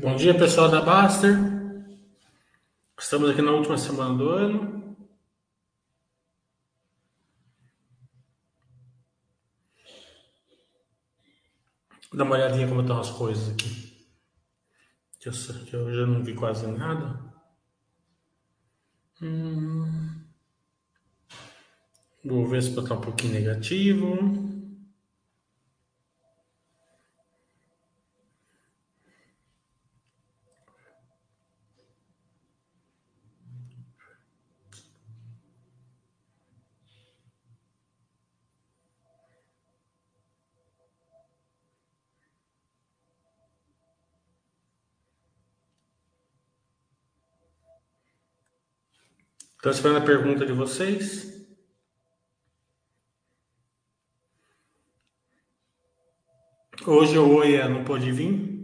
Bom dia, pessoal da Baster. Estamos aqui na última semana do ano. Vou dar uma olhadinha como estão as coisas aqui. Que eu, que eu já não vi quase nada. Hum. Ver se está um pouquinho negativo. Estou esperando a pergunta de vocês. Hoje o Oia não pôde vir.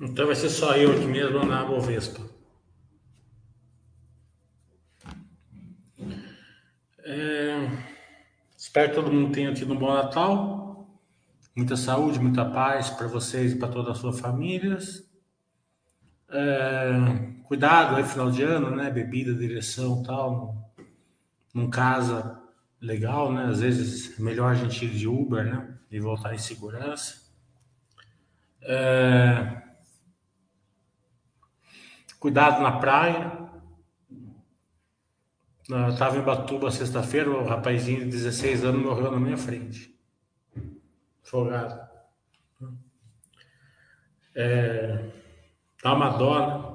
Então vai ser só eu aqui mesmo na Bovespa. É... Espero que todo mundo tenha tido um bom Natal. Muita saúde, muita paz para vocês e para todas as suas famílias. É... Cuidado aí, final de ano, né? Bebida, direção tal. Não casa legal, né? Às vezes é melhor a gente ir de Uber, né? E voltar em segurança. É... Cuidado na praia. Eu estava em Batuba sexta-feira, o rapazinho de 16 anos morreu na minha frente. Afogado. É, dá uma dó, né?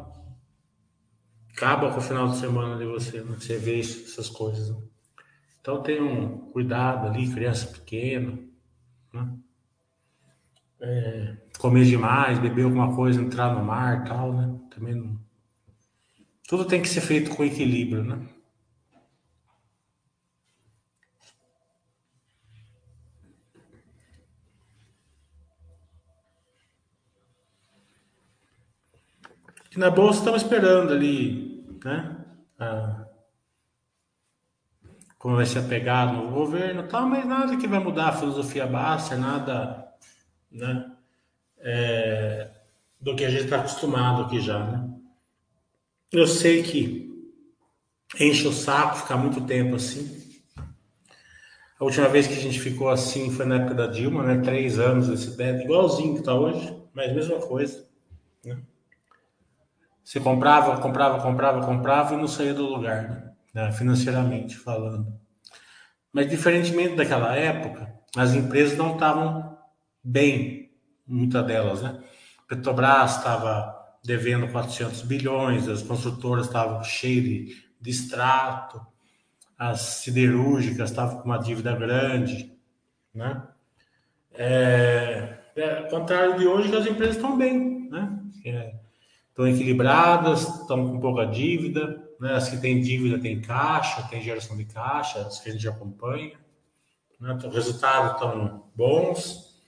Acaba com o final de semana de você, né? Você vê isso, essas coisas. Né? Então tenham cuidado ali, criança pequena, né? É, comer demais, beber alguma coisa, entrar no mar tal, né? Também não tudo tem que ser feito com equilíbrio, né? E na bolsa estamos esperando ali, né? Ah, como vai ser apegado no governo tal, mas nada que vai mudar a filosofia básica, nada, né? É, do que a gente está acostumado aqui já, né? Eu sei que enche o saco ficar muito tempo assim. A última vez que a gente ficou assim foi na época da Dilma, né? Três anos esse bed, igualzinho que tá hoje, mas mesma coisa. Né? Você comprava, comprava, comprava, comprava e não saía do lugar, né? né? financeiramente falando. Mas diferentemente daquela época, as empresas não estavam bem, muitas delas, né? Petrobras estava devendo 400 bilhões, as construtoras estavam cheias de, de extrato, as siderúrgicas estavam com uma dívida grande, né? É, é, contrário de hoje, as empresas estão bem, né? É, estão equilibradas, estão com pouca dívida, né? As que têm dívida têm caixa, tem geração de caixa, as que a gente acompanha, né? Então, os resultados estão bons,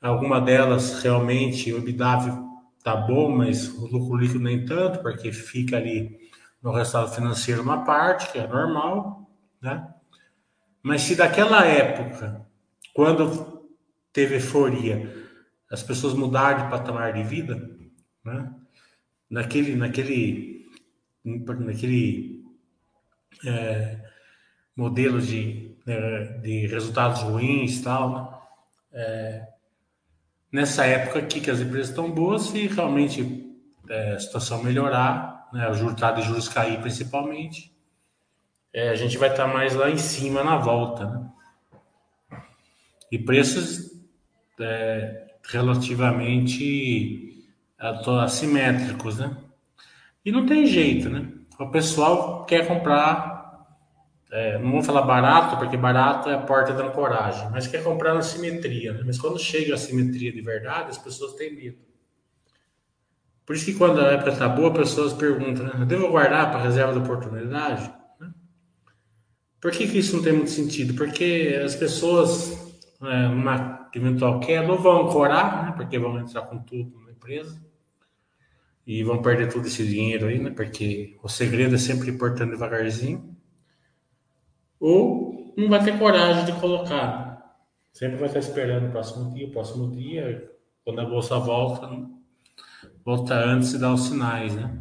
alguma delas realmente o EBITDA tá bom, mas o lucro líquido nem tanto, porque fica ali no resultado financeiro uma parte, que é normal, né? Mas se daquela época, quando teve euforia, as pessoas mudaram de patamar de vida, né? Naquele, naquele, naquele é, modelo de, né, de resultados ruins, tal, né? É, nessa época aqui que as empresas estão boas, se realmente é, a situação melhorar, né, o juro tá de juros cair principalmente, é, a gente vai estar tá mais lá em cima na volta. Né? E preços é, relativamente assimétricos, né? E não tem jeito, né? O pessoal quer comprar é, não vou falar barato, porque barato é a porta da ancoragem, mas quer comprar na simetria. Né? Mas quando chega a simetria de verdade, as pessoas têm medo. Por isso que quando a época está boa, as pessoas perguntam, né? devo guardar para reserva de oportunidade? Né? Por que, que isso não tem muito sentido? Porque as pessoas, é, numa eventual queda, ou vão ancorar, né? porque vão entrar com tudo na empresa, e vão perder todo esse dinheiro aí, né? porque o segredo é sempre importante devagarzinho ou não vai ter coragem de colocar. Sempre vai estar esperando o próximo dia, o próximo dia, quando a bolsa volta, volta antes e dá os sinais, né?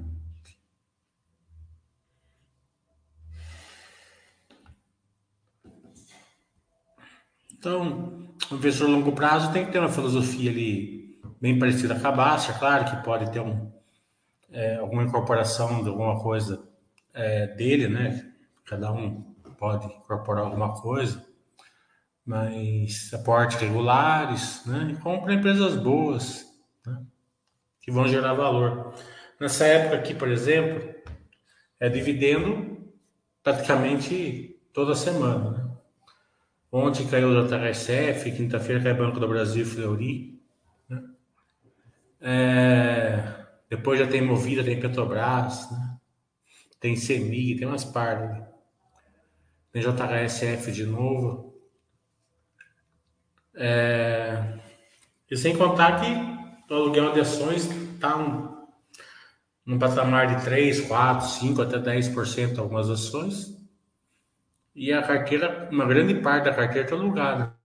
Então, o investidor a longo prazo tem que ter uma filosofia ali bem parecida com a Baixa, claro que pode ter um, é, alguma incorporação de alguma coisa é, dele, né? Cada um pode incorporar alguma coisa, mas aportes regulares, né? E compra empresas boas, né? que vão gerar valor. Nessa época aqui, por exemplo, é dividendo praticamente toda semana. Né? Ontem caiu o JHSF, quinta-feira caiu o Banco do Brasil e Fleury. Né? É, depois já tem Movida, tem Petrobras, né? tem CEMIG, tem umas partes. JHSF de novo. É... E sem contar que o aluguel de ações está um, patamar de 3, 4, 5, até 10% algumas ações. E a carteira, uma grande parte da carteira está alugada.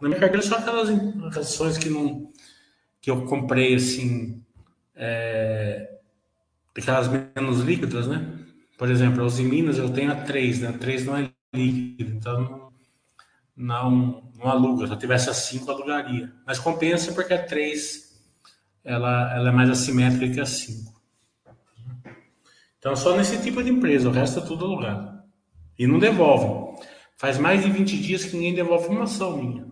Na minha carteira só aquelas ações que não que eu comprei assim é, aquelas menos líquidas, né? Por exemplo, os em Minas eu tenho a 3, né? A 3 não é líquido, então não, não aluga. Se eu tivesse a 5, alugaria. Mas compensa porque a 3 ela, ela é mais assimétrica que a 5. Então, só nesse tipo de empresa, o resto é tudo alugado. E não devolve. Faz mais de 20 dias que ninguém devolve uma ação minha.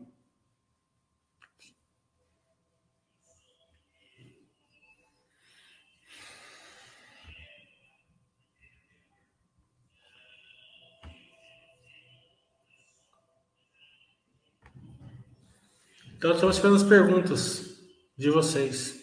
Então, estamos esperando as perguntas de vocês.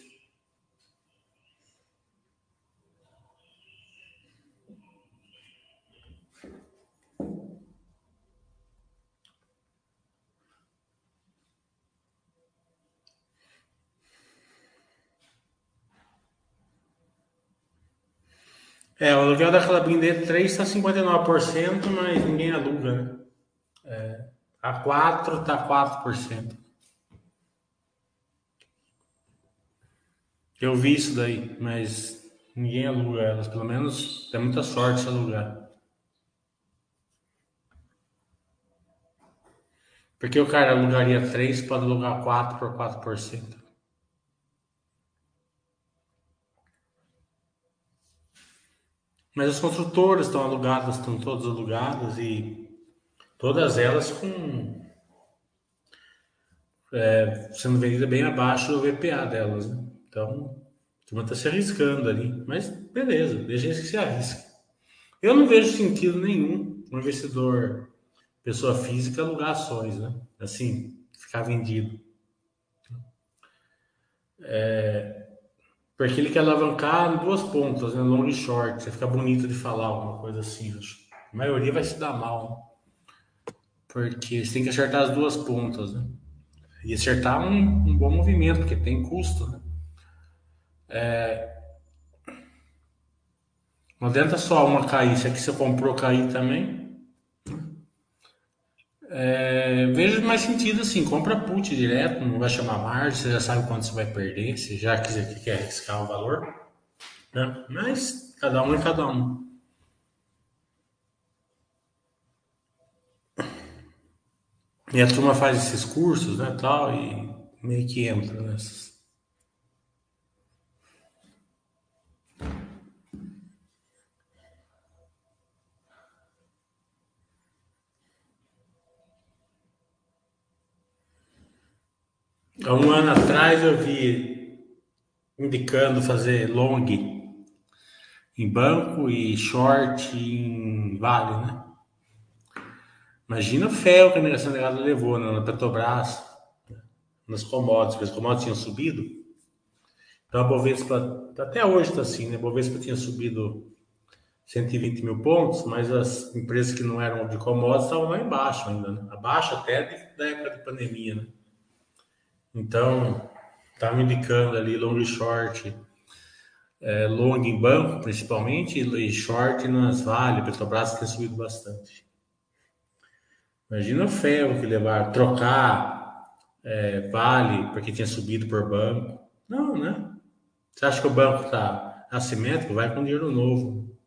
É, o aluguel da Calabim D3 está 59%, mas ninguém aluga, né? É, a 4 está 4%. Eu vi isso daí, mas ninguém aluga elas. Pelo menos tem muita sorte se alugar. Porque o cara alugaria 3, pode alugar 4 por 4%. Mas as construtoras estão alugadas, estão todas alugadas e todas elas com é, sendo vendidas bem abaixo do VPA delas. Né? Então, a turma está se arriscando ali. Mas beleza, deixa eles que se arrisquem. Eu não vejo sentido nenhum um investidor, pessoa física, alugar ações, né? Assim, ficar vendido. É, porque ele quer alavancar em duas pontas, né? long e short. Você fica bonito de falar alguma coisa assim. Acho. A maioria vai se dar mal. Né? Porque você tem que acertar as duas pontas, né? E acertar um, um bom movimento, porque tem custo, né? É... Não adianta só uma cair, se aqui você comprou cair também. É... Vejo mais sentido assim, compra put direto, não vai chamar margem, você já sabe quanto você vai perder, você já quiser, quer arriscar o valor. Né? Mas cada um é cada um. E a turma faz esses cursos, né, tal, e meio que entra nessas. Há um ano atrás eu vi indicando fazer long em banco e short em vale, né? Imagina o ferro que a mineração delegada levou né, na Petrobras, nas commodities, porque as commodities tinham subido. Então a Bovespa, até hoje está assim, né? A Bovespa tinha subido 120 mil pontos, mas as empresas que não eram de commodities estavam lá embaixo ainda, né? abaixo até da época de pandemia. Né? Então, estava indicando ali long e short, é, long em banco principalmente, e short nas Vale, Petrobras que tem subido bastante. Imagina o ferro que levar, trocar é, Vale porque tinha subido por banco. Não, né? Você acha que o banco está assimétrico? Vai com dinheiro novo.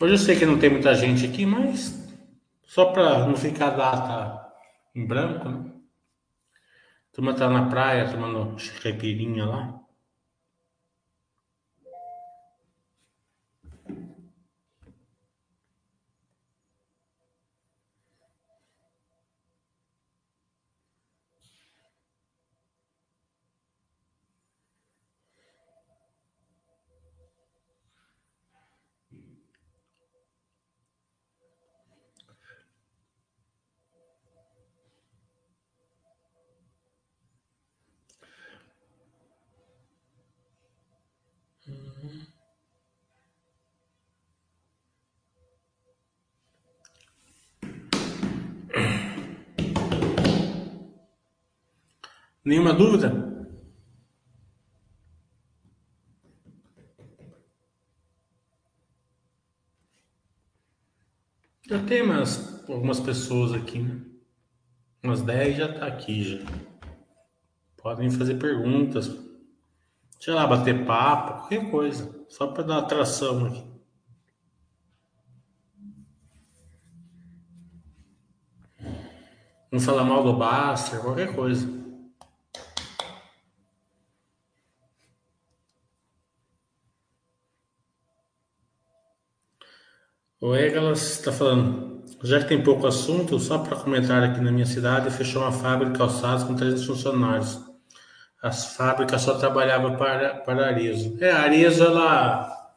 Hoje eu sei que não tem muita gente aqui, mas só para não ficar data em branco, né? A turma tá na praia tomando caipirinha lá. Nenhuma dúvida? Já tem umas, algumas pessoas aqui, né? Umas 10 já tá aqui já. Podem fazer perguntas. Sei lá, bater papo, qualquer coisa. Só para dar atração aqui. Não falar mal do Baster, qualquer coisa. O Egalas está falando, já que tem pouco assunto, só para comentar aqui na minha cidade, fechou uma fábrica de calçados com 300 funcionários. As fábricas só trabalhavam para, para a Arezo. É, a Arezo, ela,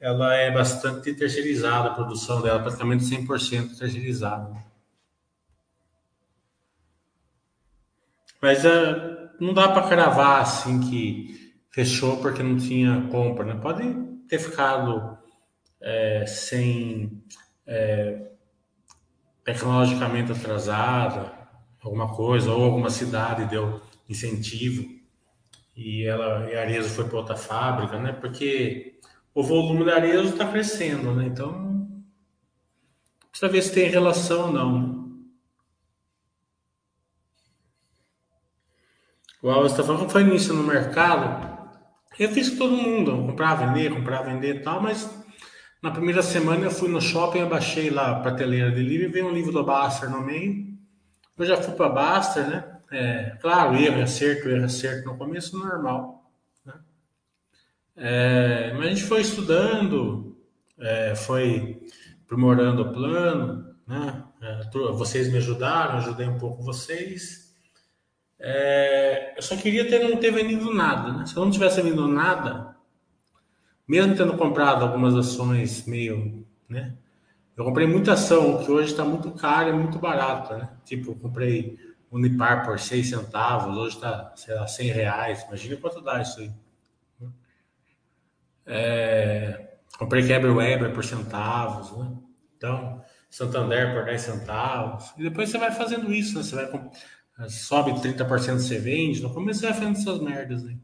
ela é bastante terceirizada, a produção dela praticamente 100% terceirizada. Mas é, não dá para cravar assim que fechou porque não tinha compra, né? Pode ter ficado é, sem é, tecnologicamente atrasada, alguma coisa, ou alguma cidade deu incentivo e ela e a Arezo foi para outra fábrica, né? Porque o volume da Arezo está crescendo, né? Então precisa ver se tem relação ou não. Né? O Alves está falando foi início no mercado. Eu fiz com todo mundo, comprar, vender, comprar, vender e tal, mas na primeira semana eu fui no shopping, abaixei lá a prateleira de livro e veio um livro do Baster no meio. Eu já fui para Baster, né? É, claro, erro, acerto, erro, acerto no começo, normal. Né? É, mas a gente foi estudando, é, foi aprimorando o plano, né? É, vocês me ajudaram, ajudei um pouco vocês. É, eu só queria ter não ter vendido nada, né? Se eu não tivesse vendido nada, mesmo tendo comprado algumas ações meio, né? Eu comprei muita ação que hoje está muito cara e muito barata, né? Tipo, eu comprei Unipar por 6 centavos, hoje está, sei lá, 100 reais. Imagina quanto dá isso aí. É, comprei Quebra Weber por centavos, né? Então, Santander por 10 centavos. E depois você vai fazendo isso, né? Você vai, sobe 30% você vende. No começo você vai fazendo essas merdas aí.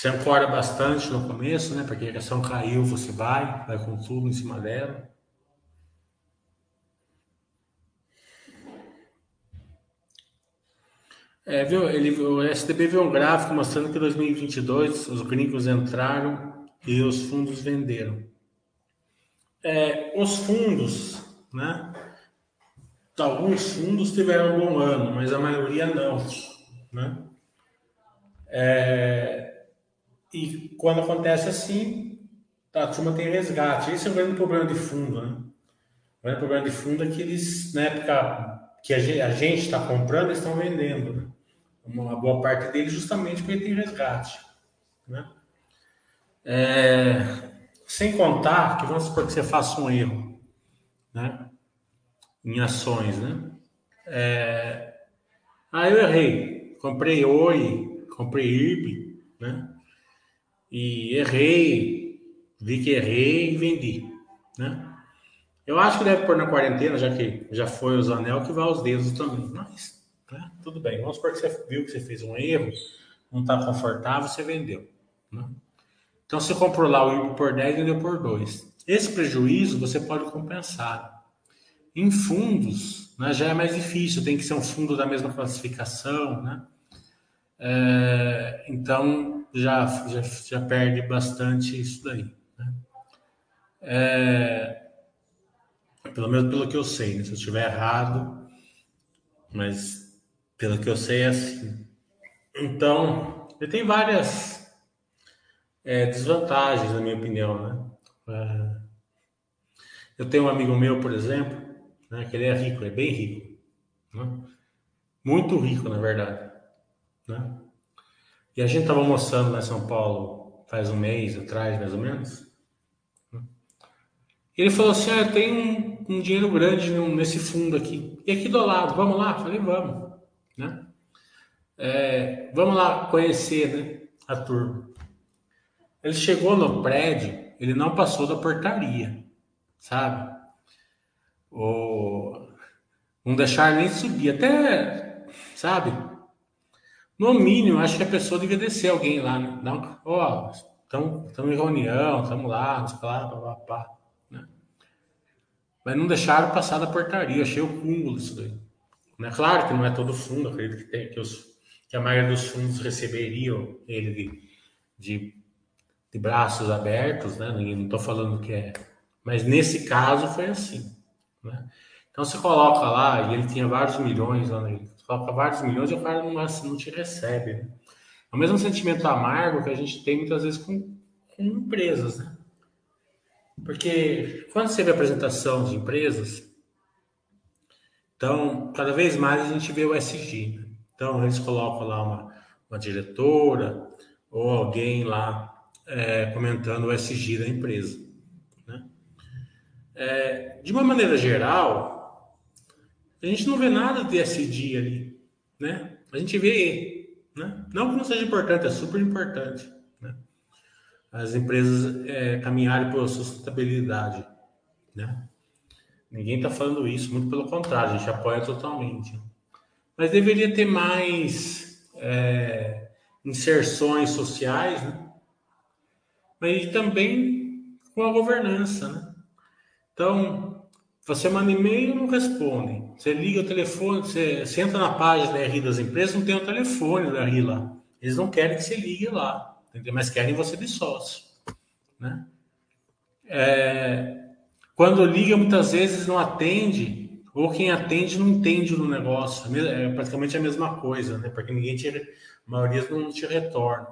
Você ancora bastante no começo, né? Porque a ação caiu, você vai, vai com tudo em cima dela. É, viu, ele, o STB viu um gráfico mostrando que em 2022 os gringos entraram e os fundos venderam. É, os fundos, né? Alguns fundos tiveram um bom ano, mas a maioria não, né? É, e quando acontece assim, a turma tem resgate. Esse é o grande problema de fundo, né? O grande problema de fundo é que eles, na época que a gente está comprando, eles estão vendendo. Né? Uma boa parte deles justamente porque tem resgate. Né? É, sem contar que vamos supor que você faça um erro né? em ações. Né? É, ah, eu errei. Comprei Oi, comprei IRB, né? E errei, vi que errei e vendi, né? Eu acho que deve pôr na quarentena, já que já foi os anel, que vai os dedos também. Mas, né? tudo bem. Vamos supor que você viu que você fez um erro, não está confortável, você vendeu. Né? Então, você comprou lá o IPO por 10 e vendeu por 2. Esse prejuízo você pode compensar. Em fundos, né, já é mais difícil, tem que ser um fundo da mesma classificação, né? É, então, já, já, já perde bastante isso daí. Né? É, pelo menos pelo que eu sei, né? se eu estiver errado, mas pelo que eu sei é assim. Então, ele tem várias é, desvantagens, na minha opinião, né? É, eu tenho um amigo meu, por exemplo, né, que ele é rico, é bem rico, né? muito rico, na verdade, né? E a gente estava almoçando lá em São Paulo faz um mês atrás, mais ou menos. Ele falou assim: ah, tem um um dinheiro grande nesse fundo aqui. E aqui do lado, vamos lá? Falei, vamos. Né? É, vamos lá conhecer né, a turma. Ele chegou no prédio, ele não passou da portaria, sabe? Ou não deixar nem subir, até, sabe? No mínimo, acho que a pessoa devia descer alguém lá, né? ó, estamos em reunião, estamos lá, sei lá, pá, pá, pá. Mas não deixaram passar da portaria. Achei o cúmulo isso daí. É claro que não é todo fundo, acredito que, tem, que, os, que a maioria dos fundos receberiam ele de, de, de braços abertos, né? Não estou falando que é. Mas nesse caso foi assim. Né? Então você coloca lá, e ele tinha vários milhões lá nele. Coloca vários milhões e o cara não, não te recebe. Né? É o mesmo sentimento amargo que a gente tem muitas vezes com, com empresas, né? Porque quando você vê apresentação de empresas, então, cada vez mais a gente vê o SG. Né? Então, eles colocam lá uma, uma diretora ou alguém lá é, comentando o SG da empresa. Né? É, de uma maneira geral, a gente não vê nada de SG ali. Né? A gente vê, né? não que não seja importante, é super importante as empresas é, caminharem por sustentabilidade, né? Ninguém está falando isso, muito pelo contrário, a gente apoia totalmente. Mas deveria ter mais é, inserções sociais, né? Mas também com a governança, né? Então, você manda e-mail não responde. Você liga o telefone, você, você entra na página da RI das empresas, não tem o telefone da RI lá. Eles não querem que você ligue lá entendeu? mas querem você de sócio. Né? É, quando liga, muitas vezes não atende, ou quem atende não entende no negócio. É, é praticamente a mesma coisa, né? porque ninguém te, a maioria não te retorna.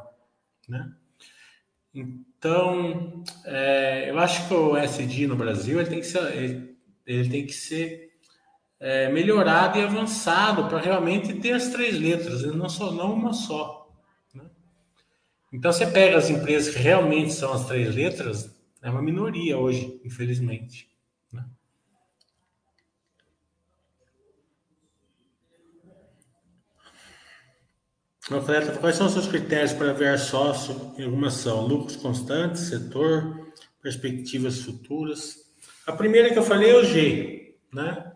Né? Então, é, eu acho que o SD no Brasil ele tem que ser, ele, ele tem que ser é, melhorado e avançado para realmente ter as três letras, não só não uma só. Então você pega as empresas que realmente são as três letras, é uma minoria hoje, infelizmente. Né? Quais são os seus critérios para ver sócio em alguma ação? Lucros constantes, setor, perspectivas futuras. A primeira que eu falei é o G, né?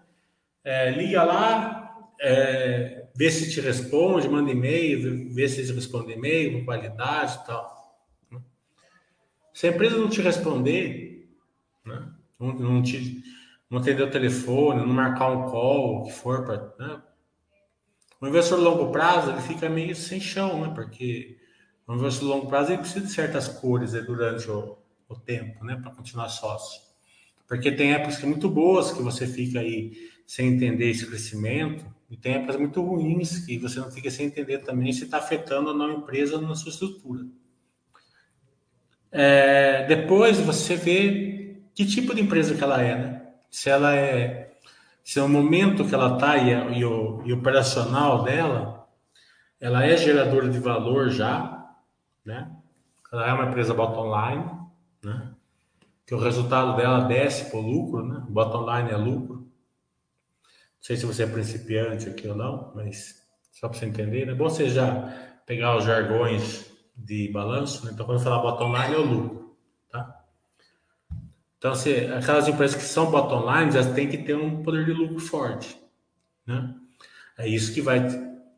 É, liga lá, é, vê se te responde, manda e-mail, vê se eles respondem e-mail com qualidade e tal. Né? Se a empresa não te responder, né? não, não, te, não atender o telefone, não marcar um call, o que for, pra, né? o investidor de longo prazo ele fica meio sem chão, né? porque o investidor de longo prazo ele precisa de certas cores né, durante o, o tempo né? para continuar sócio. Porque tem épocas que muito boas que você fica aí sem entender esse crescimento, e tem épocas muito ruins que você não fica sem entender também se está afetando ou não a empresa na sua estrutura. É, depois você vê que tipo de empresa que ela é, né? Se ela é, se é o momento que ela está e, e, o, e o operacional dela, ela é geradora de valor já, né? Ela é uma empresa bottom line, né? Que o resultado dela desce para o lucro, né? Bottom line é lucro. Não sei se você é principiante aqui ou não, mas só para você entender, é bom você já pegar os jargões de balanço, né? Então, quando falar bottom line, é o lucro, tá? Então, se, aquelas empresas que são bottom line, elas têm que ter um poder de lucro forte, né? É isso que vai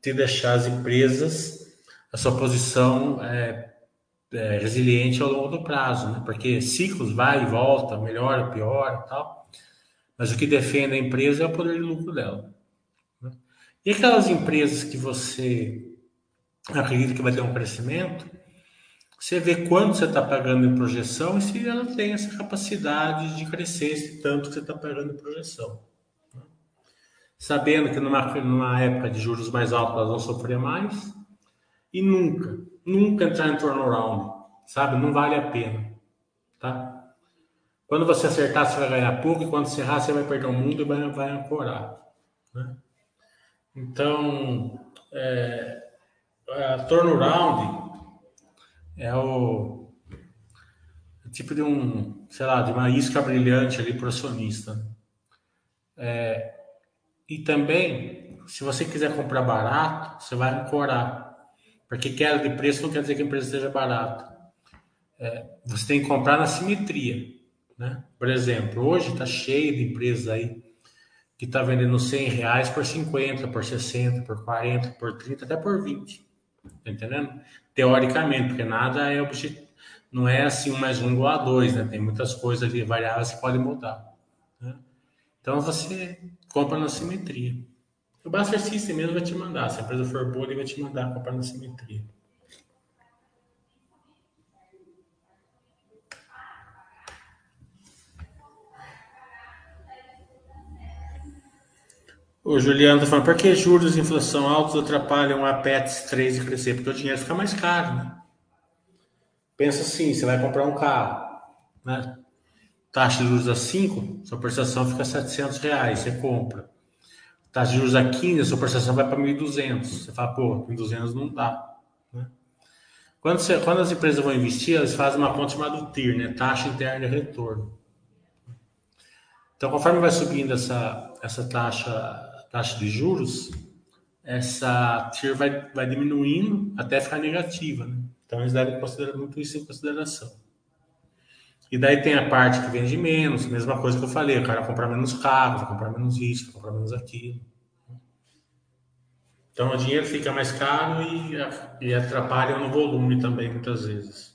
te deixar as empresas, a sua posição é, é, resiliente ao longo do prazo, né? Porque ciclos vai e volta, melhora, piora tal. Mas o que defende a empresa é o poder de lucro dela. Né? E aquelas empresas que você acredita que vai ter um crescimento, você vê quanto você está pagando em projeção e se ela tem essa capacidade de crescer esse tanto que você está pagando em projeção. Né? Sabendo que numa, numa época de juros mais altos elas vão sofrer mais e nunca, nunca entrar em turnaround, sabe? Não vale a pena, tá? Quando você acertar, você vai ganhar pouco e quando você errar, você vai perder o mundo e vai, vai ancorar, né? Então, é, a turnaround é o, é tipo de um, sei lá, de uma isca brilhante ali para acionista. É, e também, se você quiser comprar barato, você vai ancorar. Porque queda de preço não quer dizer que a empresa esteja barata. É, você tem que comprar na simetria. Né? Por exemplo, hoje está cheio de empresas aí que está vendendo 100 reais por 50, por 60, por 40, por 30, até por 20. Tá entendendo? Teoricamente, porque nada é objetivo. Não é assim um mais um igual a dois, né? Tem muitas coisas ali, variáveis que podem mudar. Né? Então você compra na simetria. O Buster System mesmo vai te mandar. Se a empresa for boa, ele vai te mandar comprar na simetria. O Juliano está falando, por que juros e inflação altos atrapalham a PETS 3 e crescer? Porque o dinheiro fica mais caro, né? Pensa assim, você vai comprar um carro, né? Taxa de juros a 5, sua prestação fica 700 reais, você compra. Taxa de juros a 15, sua prestação vai para 1.200. Você fala, pô, 1.200 não dá. Né? Quando, você, quando as empresas vão investir, elas fazem uma conta chamada TIR, né? Taxa interna de retorno. Então, conforme vai subindo essa, essa taxa taxa de juros, essa TIR vai, vai diminuindo até ficar negativa. Né? Então, eles devem considerar muito isso em consideração. E daí tem a parte que vende menos, mesma coisa que eu falei, o cara comprar menos carro, vai comprar menos isso, vai comprar menos aquilo. Então o dinheiro fica mais caro e, e atrapalha no volume também, muitas vezes.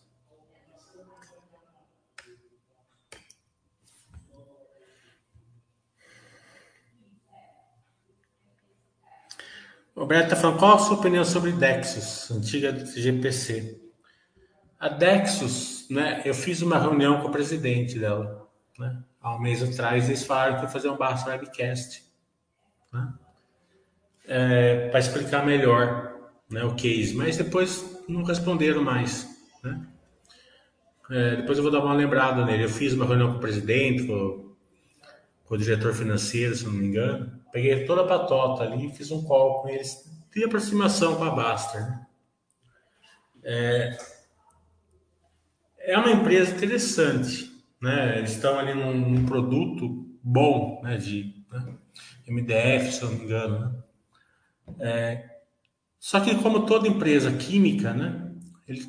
Roberto está falando, qual a sua opinião sobre Dexus, antiga GPC? A Dexus, né, eu fiz uma reunião com o presidente dela, né, há um mês atrás, eles falaram que ia fazer um Barça Webcast, né, é, para explicar melhor né, o case, mas depois não responderam mais, né. É, depois eu vou dar uma lembrada nele. Eu fiz uma reunião com o presidente, com, com o diretor financeiro, se não me engano, Peguei toda a patota ali, fiz um call com eles de aproximação com a Baster. Né? É, é uma empresa interessante, né? Eles estão ali num, num produto bom, né? De né? MDF, se eu não me engano. Né? É, só que como toda empresa química, né? Ele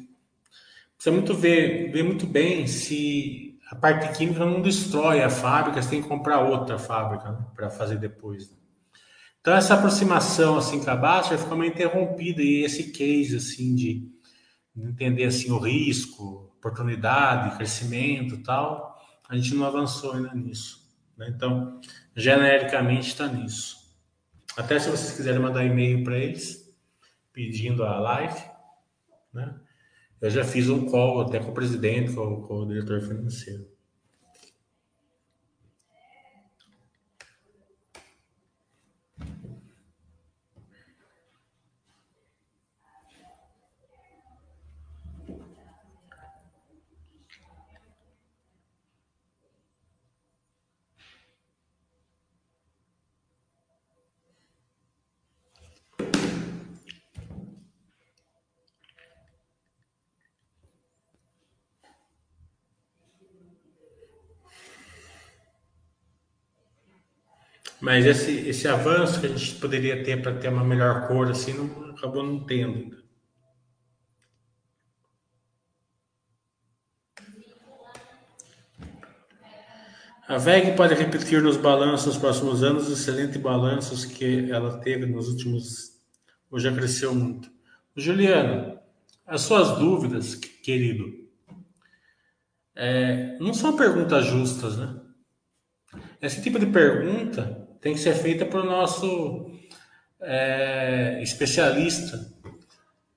precisa muito ver, ver muito bem se a parte química não destrói a fábrica, você tem que comprar outra fábrica né, para fazer depois. Né? Então essa aproximação assim com a Basfer ficou meio interrompida e esse case assim de entender assim o risco, oportunidade, crescimento, tal, a gente não avançou ainda nisso. Né? Então genericamente está nisso. Até se vocês quiserem mandar e-mail para eles pedindo a live, né? Eu já fiz um call até com o presidente, com, com o diretor financeiro. Mas esse, esse avanço que a gente poderia ter para ter uma melhor cor, assim, não, acabou não tendo. A VEG pode repetir nos balanços nos próximos anos os excelentes balanços que ela teve nos últimos. Hoje já cresceu muito. Juliano, as suas dúvidas, querido, é, não são perguntas justas, né? Esse tipo de pergunta tem que ser feita para o nosso é, especialista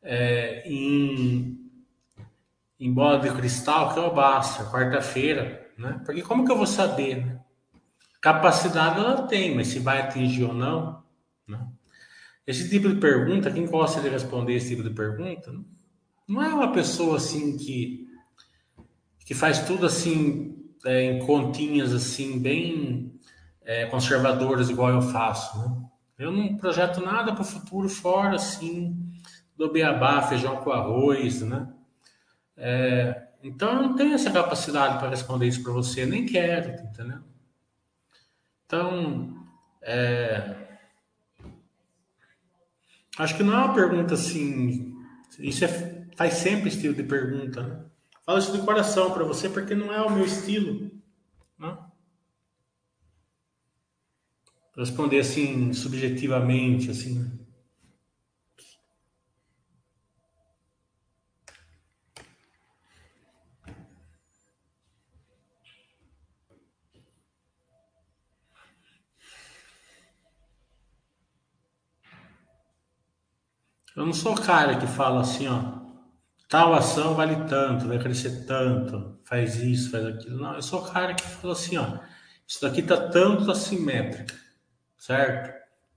é, em, em bola de cristal, que é o Basta, quarta-feira né? Porque como que eu vou saber? Né? Capacidade ela tem, mas se vai atingir ou não, né? Esse tipo de pergunta, quem gosta de responder esse tipo de pergunta, não é uma pessoa assim que que faz tudo assim é, em continhas assim bem é, igual eu faço, né? Eu não projeto nada para o futuro fora assim do beabá, feijão com arroz, né? É, então eu não tenho essa capacidade para responder isso para você, nem quero, entendeu? Então, é... acho que não é uma pergunta assim. Isso é... faz sempre estilo de pergunta, né? Falo isso de coração para você porque não é o meu estilo, né? Responder assim subjetivamente, assim. Né? Eu não sou o cara que fala assim, ó, tal ação vale tanto, vai crescer tanto, faz isso, faz aquilo. Não, eu sou o cara que fala assim, ó, isso daqui tá tanto assimétrica, certo?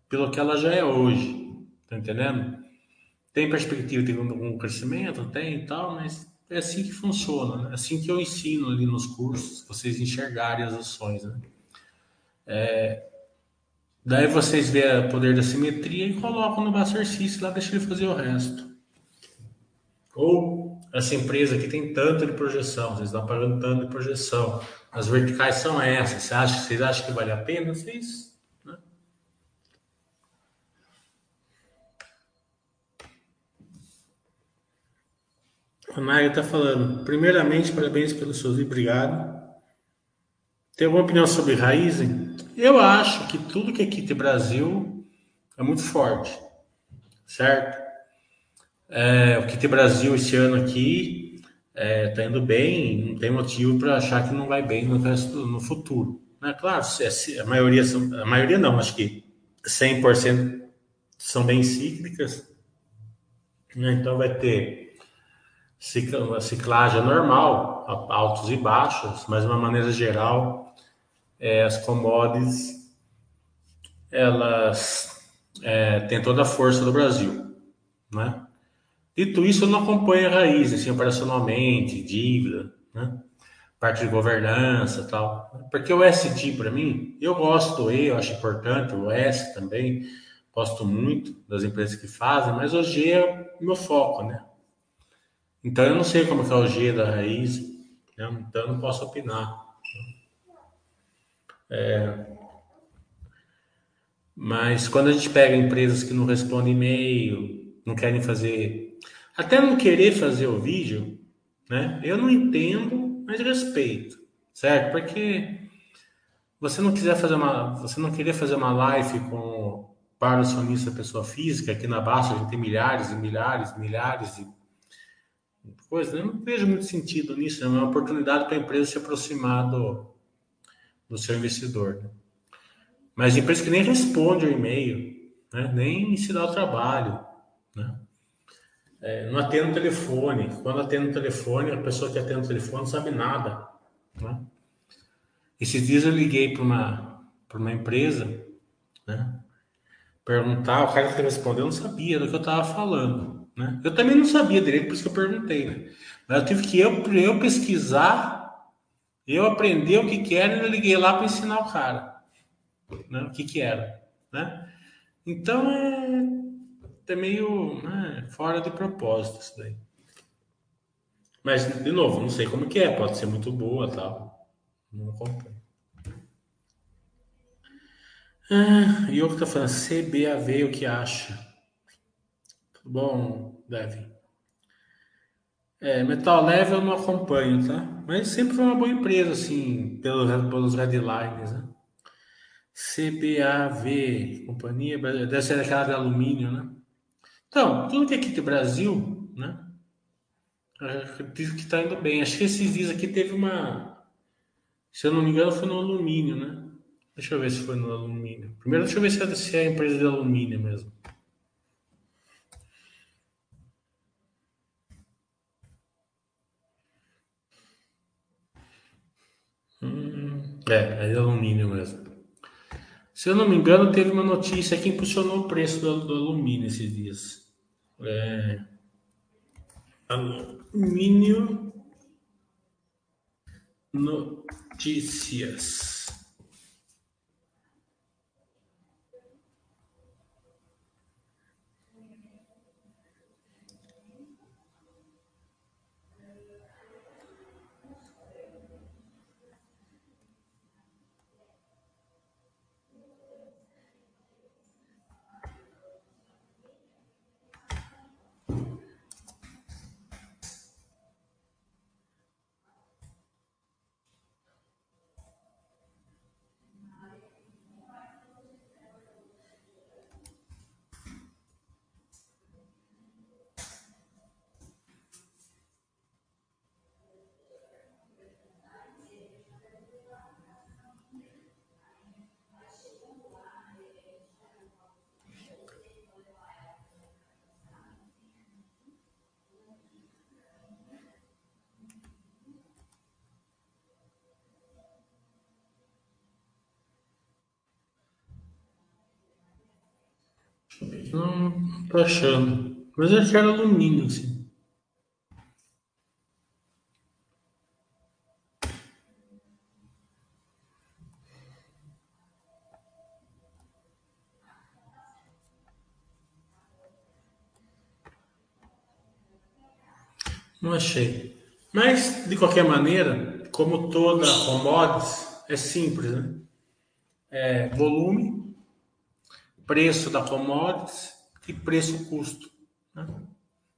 Pelo que ela já é hoje, tá entendendo? Tem perspectiva de um crescimento? Tem e tal, mas é assim que funciona, né? É assim que eu ensino ali nos cursos, vocês enxergarem as ações, né? É, Daí vocês veem o poder da simetria e colocam no exercício lá, deixa ele fazer o resto. Ou essa empresa aqui tem tanto de projeção, vocês estão pagando tanto de projeção. As verticais são essas. Você acha, vocês acham que vale a pena? Vocês. A Naya está falando. Primeiramente, parabéns pelos seus vídeos, obrigado. Tem alguma opinião sobre Raizen? Eu acho que tudo que é Kit Brasil é muito forte, certo? É, o Kit Brasil esse ano aqui está é, tá indo bem, não tem motivo para achar que não vai bem no, resto, no futuro. Né? Claro, a maioria, são, a maioria não, acho que 100% são bem cíclicas, né? então vai ter a ciclagem normal, altos e baixos, mas de uma maneira geral é, as commodities elas é, têm toda a força do Brasil, né? Dito isso, eu não acompanho a raiz, assim, operacionalmente, dívida, né? Parte de governança tal. Porque o SD, para mim, eu gosto do E, eu acho importante, o S também, gosto muito das empresas que fazem, mas G é o meu foco, né? Então, eu não sei como é o G da raiz, né? então eu não posso opinar. É, mas quando a gente pega empresas que não respondem e-mail, não querem fazer, até não querer fazer o vídeo, né? Eu não entendo, mas respeito, certo? Porque você não quiser fazer uma, você não querer fazer uma live com para o sonista pessoa física, aqui na Baixa a gente tem milhares e milhares, e milhares de coisas, eu não vejo muito sentido nisso, é uma oportunidade para a empresa se aproximar do, do seu investidor. Né? Mas empresa que nem responde o e-mail, né? nem se dá o trabalho, né? É, não atende o telefone. Quando atende o telefone, a pessoa que atende o telefone não sabe nada. Né? Esses dias eu liguei para uma, uma empresa, né? perguntar, o cara que respondeu não sabia do que eu estava falando. Né? Eu também não sabia direito, por isso que eu perguntei. Né? Mas eu tive que eu, eu pesquisar eu aprendi o que, que era e eu liguei lá para ensinar o cara né, o que, que era. Né? Então é, é meio né, fora de propósito isso daí. Mas, de novo, não sei como que é, pode ser muito boa tal. Não acompanho. Ah, outro tá falando CBAV, o que acha? Tudo bom, Devin? É, Metal Leve eu não acompanho, tá? Mas sempre foi uma boa empresa, assim, pelos, pelos headlines, né? CBAV, Companhia deve ser aquela de alumínio, né? Então, tudo que é aqui do Brasil, né? Acredito que está indo bem. Acho que esses dias aqui teve uma. Se eu não me engano, foi no alumínio, né? Deixa eu ver se foi no alumínio. Primeiro, deixa eu ver se é, se é a empresa de alumínio mesmo. Hum, é, é alumínio mesmo. Se eu não me engano, teve uma notícia que impulsionou o preço do, do alumínio esses dias. É, alumínio notícias. Não tô achando. Mas eu quero alumínio, assim. Não achei. Mas, de qualquer maneira, como toda commodities, é simples, né? É volume, preço da commodities e preço-custo. Né?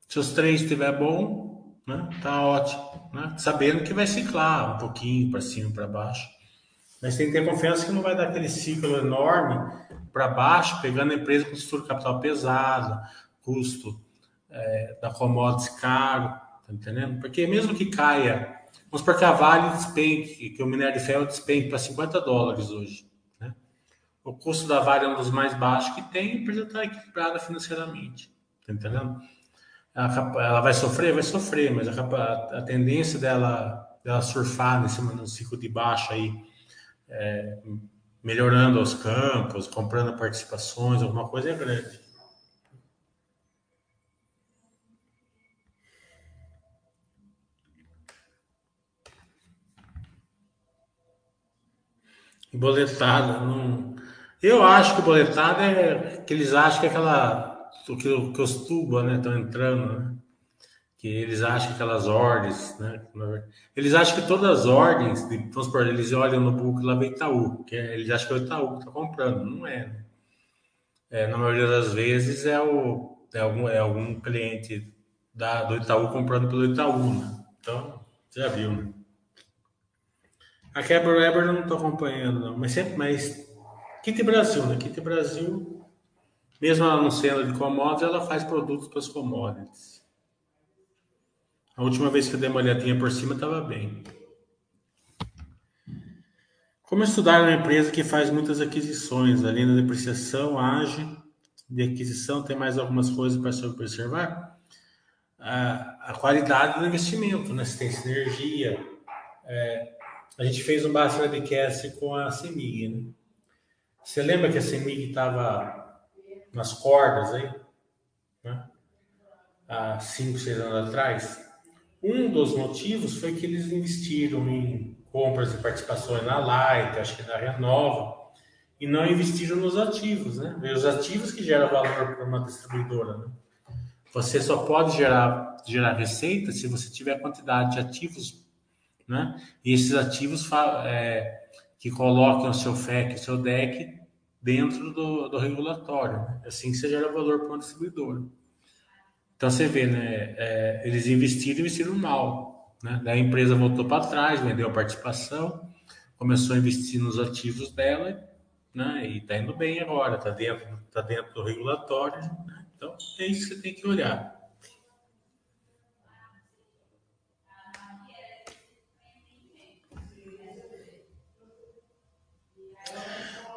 Se os três estiver bom, né, tá ótimo. Né? Sabendo que vai ciclar um pouquinho para cima e para baixo. Mas tem que ter confiança que não vai dar aquele ciclo enorme para baixo, pegando a empresa com estrutura capital pesado, custo é, da commodities caro, tá entendendo? Porque mesmo que caia, vamos supor que a Vale despenque, que o minério de ferro despenque para 50 dólares hoje o custo da Vale é um dos mais baixos que tem, a empresa está equilibrada financeiramente. Tá entendendo? Ela, vai sofrer? Vai sofrer, mas a, a, tendência dela, dela surfar nesse ciclo de baixa aí, é, melhorando os campos, comprando participações, alguma coisa é grande. Boletada, não. Eu acho que o boletado é que eles acham que é aquela. que, que os tubos né, estão entrando, né? Que eles acham que aquelas ordens, né? Eles acham que todas as ordens, de, supor, eles olham no book lá vem Itaú, que é, eles acham que é o Itaú que está comprando. Não é, né? é, Na maioria das vezes é, o, é, algum, é algum cliente da, do Itaú comprando pelo Itaú, né? Então, já viu, né? A Quebra Weber eu não estou acompanhando, não, mas sempre mais Kit Brasil, né? Kit Brasil, mesmo ela não sendo de commodities, ela faz produtos para as commodities. A última vez que eu dei uma olhadinha por cima estava bem. Como estudar uma empresa que faz muitas aquisições, além da depreciação, age de aquisição, tem mais algumas coisas para se observar? A, a, qualidade do investimento, né? Se tem sinergia. É, a gente fez um bastante podcast com a CEMIG, né? Você lembra que a CEMIG estava nas cordas aí? Né? Há 5, 6 anos atrás? Um dos motivos foi que eles investiram em compras e participações na Light, acho que na Renova, e não investiram nos ativos, né? E os ativos que geram valor para uma distribuidora, né? Você só pode gerar, gerar receita se você tiver quantidade de ativos, né? E esses ativos é, que coloquem o seu FEC, o seu DEC dentro do, do regulatório. Né? Assim que você gera valor para uma distribuidora. Então você vê, né? É, eles investiram e investiram mal. Né? Daí a empresa voltou para trás, vendeu a participação, começou a investir nos ativos dela, né? E está indo bem agora, está dentro, tá dentro do regulatório. Né? Então é isso que você tem que olhar.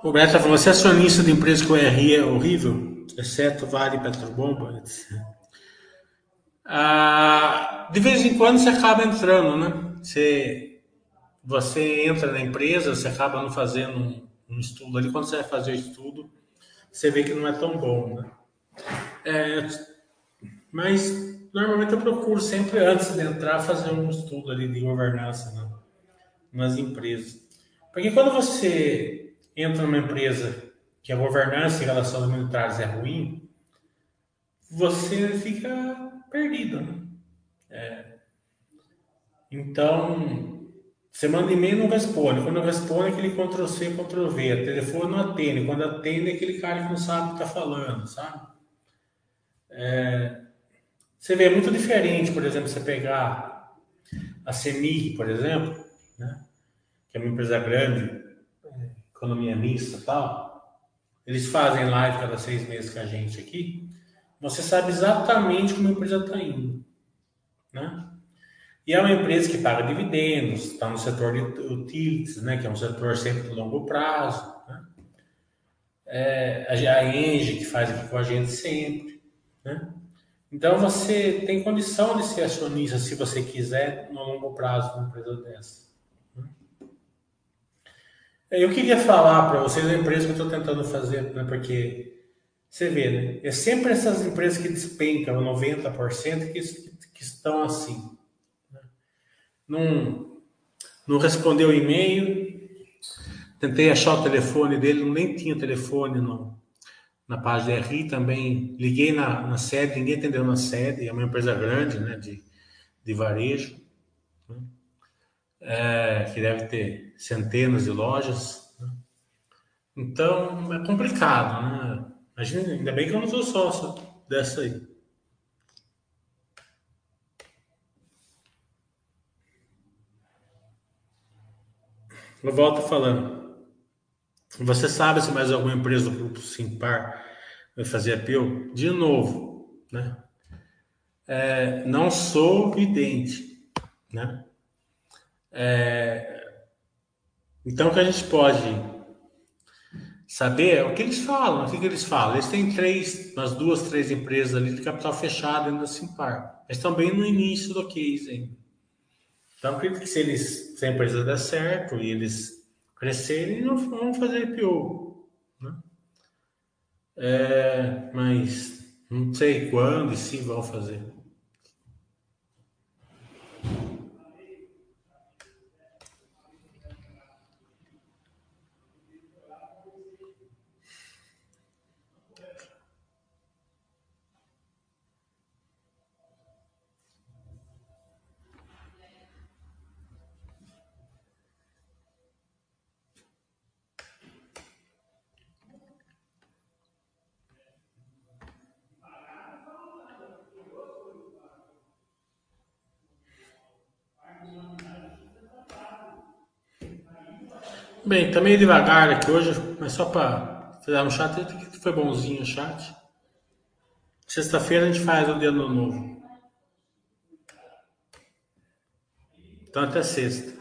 O Beto falou, você é acionista de empresa que o RI é horrível, exceto Vale Petrobomba, ah, de vez em quando você acaba entrando, né? Você, você entra na empresa, você acaba não fazendo um estudo ali. Quando você vai fazer o estudo, você vê que não é tão bom, né? É, mas normalmente eu procuro sempre antes de entrar fazer um estudo ali de governança né? nas empresas. Porque quando você entra numa empresa que a governança e relações militares é ruim, você fica perdido. Né? É. Então, você manda e-mail não responde. Quando responde, aquele Ctrl-C, Ctrl-V. O telefone não atende. Quando atende, é aquele cara que não sabe o que está falando, sabe? É, você vê, é muito diferente, por exemplo, você pegar a CEMIG, por exemplo, né? que é uma empresa grande, economia mista e tal, eles fazem live cada seis meses com a gente aqui, você sabe exatamente como a empresa está indo. Né? E é uma empresa que paga dividendos, está no setor de utilities, né, que é um setor sempre de longo prazo. Né? É, a Engie, que faz aqui com a gente sempre. Né? Então você tem condição de ser acionista, se você quiser, no longo prazo, uma empresa dessa. Eu queria falar para vocês a empresa que eu estou tentando fazer, né? porque você vê, né? é sempre essas empresas que despencam 90% que, que estão assim. Né? Não, não respondeu o e-mail, tentei achar o telefone dele, nem tinha telefone no, na página RI também. Liguei na, na sede, ninguém atendeu na sede, é uma empresa grande né? de, de varejo é, que deve ter centenas de lojas. Né? Então é complicado, né? Imagina, ainda bem que eu não sou sócio dessa aí. Eu volto falando. Você sabe se mais alguma empresa do grupo Simpar vai fazer apelo? De novo, né? É, não sou vidente, né? É... Então, o que a gente pode saber é o que eles falam. O que, que eles falam? Eles têm três, umas duas, três empresas ali de capital fechado dentro da Simpar. Eles estão bem no início do case ainda. Então, acredito que se, eles, se a empresa der certo e eles crescerem, não vão fazer IPO. Né? É, mas não sei quando e se vão fazer. Bem, tá devagar aqui hoje, mas só para fazer um chat, foi bonzinho o chat. Sexta-feira a gente faz o dia novo. Então até sexta.